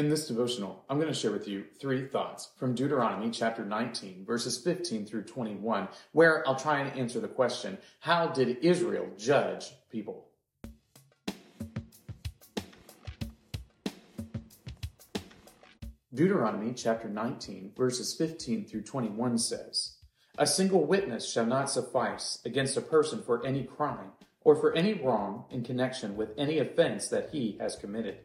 In this devotional, I'm going to share with you three thoughts from Deuteronomy chapter 19, verses 15 through 21, where I'll try and answer the question How did Israel judge people? Deuteronomy chapter 19, verses 15 through 21 says, A single witness shall not suffice against a person for any crime or for any wrong in connection with any offense that he has committed.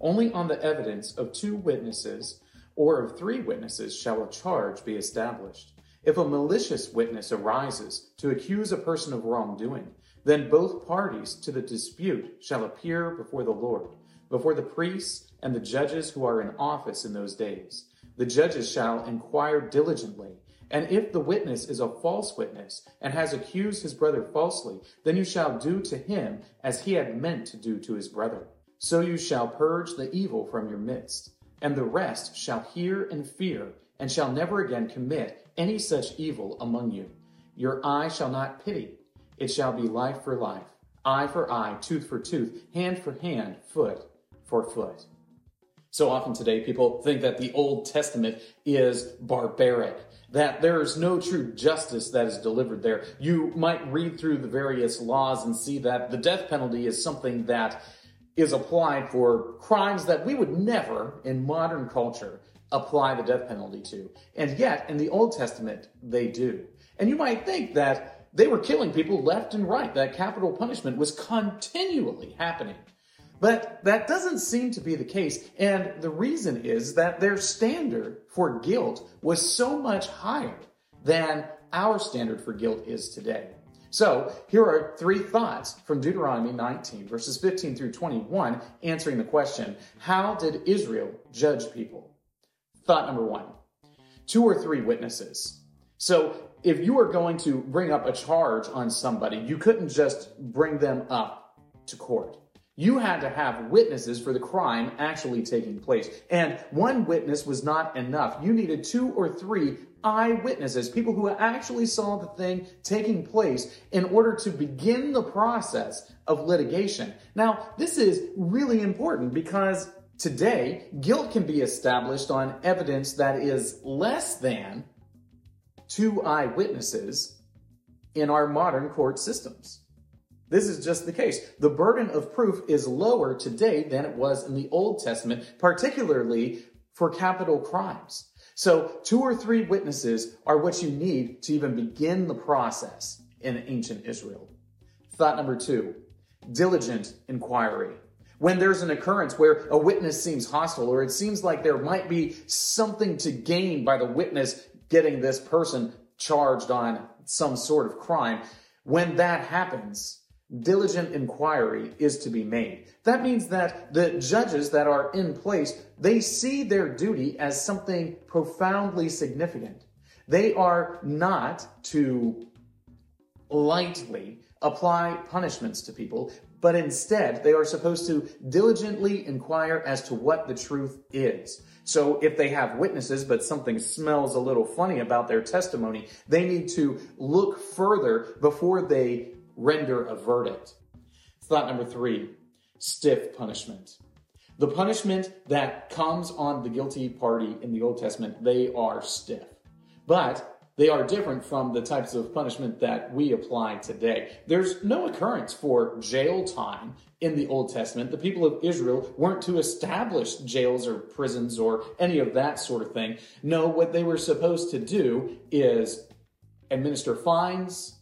Only on the evidence of two witnesses or of three witnesses shall a charge be established. If a malicious witness arises to accuse a person of wrongdoing, then both parties to the dispute shall appear before the Lord, before the priests and the judges who are in office in those days. The judges shall inquire diligently. And if the witness is a false witness and has accused his brother falsely, then you shall do to him as he had meant to do to his brother. So you shall purge the evil from your midst, and the rest shall hear and fear, and shall never again commit any such evil among you. Your eye shall not pity, it shall be life for life, eye for eye, tooth for tooth, hand for hand, foot for foot. So often today, people think that the Old Testament is barbaric, that there is no true justice that is delivered there. You might read through the various laws and see that the death penalty is something that is applied for crimes that we would never in modern culture apply the death penalty to. And yet, in the Old Testament, they do. And you might think that they were killing people left and right, that capital punishment was continually happening. But that doesn't seem to be the case. And the reason is that their standard for guilt was so much higher than our standard for guilt is today. So here are three thoughts from Deuteronomy 19, verses 15 through 21, answering the question How did Israel judge people? Thought number one two or three witnesses. So if you are going to bring up a charge on somebody, you couldn't just bring them up to court. You had to have witnesses for the crime actually taking place. And one witness was not enough. You needed two or three eyewitnesses, people who actually saw the thing taking place in order to begin the process of litigation. Now, this is really important because today guilt can be established on evidence that is less than two eyewitnesses in our modern court systems. This is just the case. The burden of proof is lower today than it was in the Old Testament, particularly for capital crimes. So, two or three witnesses are what you need to even begin the process in ancient Israel. Thought number two diligent inquiry. When there's an occurrence where a witness seems hostile, or it seems like there might be something to gain by the witness getting this person charged on some sort of crime, when that happens, diligent inquiry is to be made. That means that the judges that are in place, they see their duty as something profoundly significant. They are not to lightly apply punishments to people, but instead they are supposed to diligently inquire as to what the truth is. So if they have witnesses, but something smells a little funny about their testimony, they need to look further before they render a verdict. Thought number three stiff punishment. The punishment that comes on the guilty party in the Old Testament, they are stiff. But they are different from the types of punishment that we apply today. There's no occurrence for jail time in the Old Testament. The people of Israel weren't to establish jails or prisons or any of that sort of thing. No, what they were supposed to do is administer fines,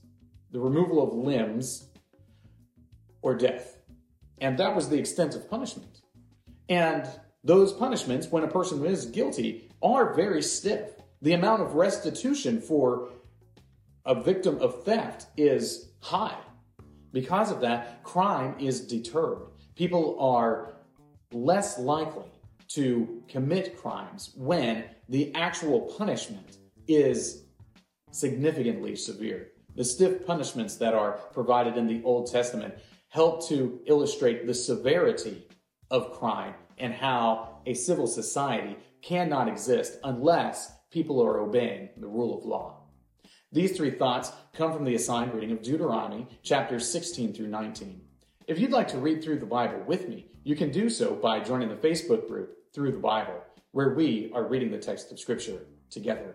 the removal of limbs, or death. And that was the extent of punishment. And those punishments, when a person is guilty, are very stiff. The amount of restitution for a victim of theft is high. Because of that, crime is deterred. People are less likely to commit crimes when the actual punishment is significantly severe. The stiff punishments that are provided in the Old Testament help to illustrate the severity of crime and how a civil society cannot exist unless people are obeying the rule of law. These three thoughts come from the assigned reading of Deuteronomy chapters 16 through 19. If you'd like to read through the Bible with me, you can do so by joining the Facebook group through the Bible, where we are reading the text of Scripture together.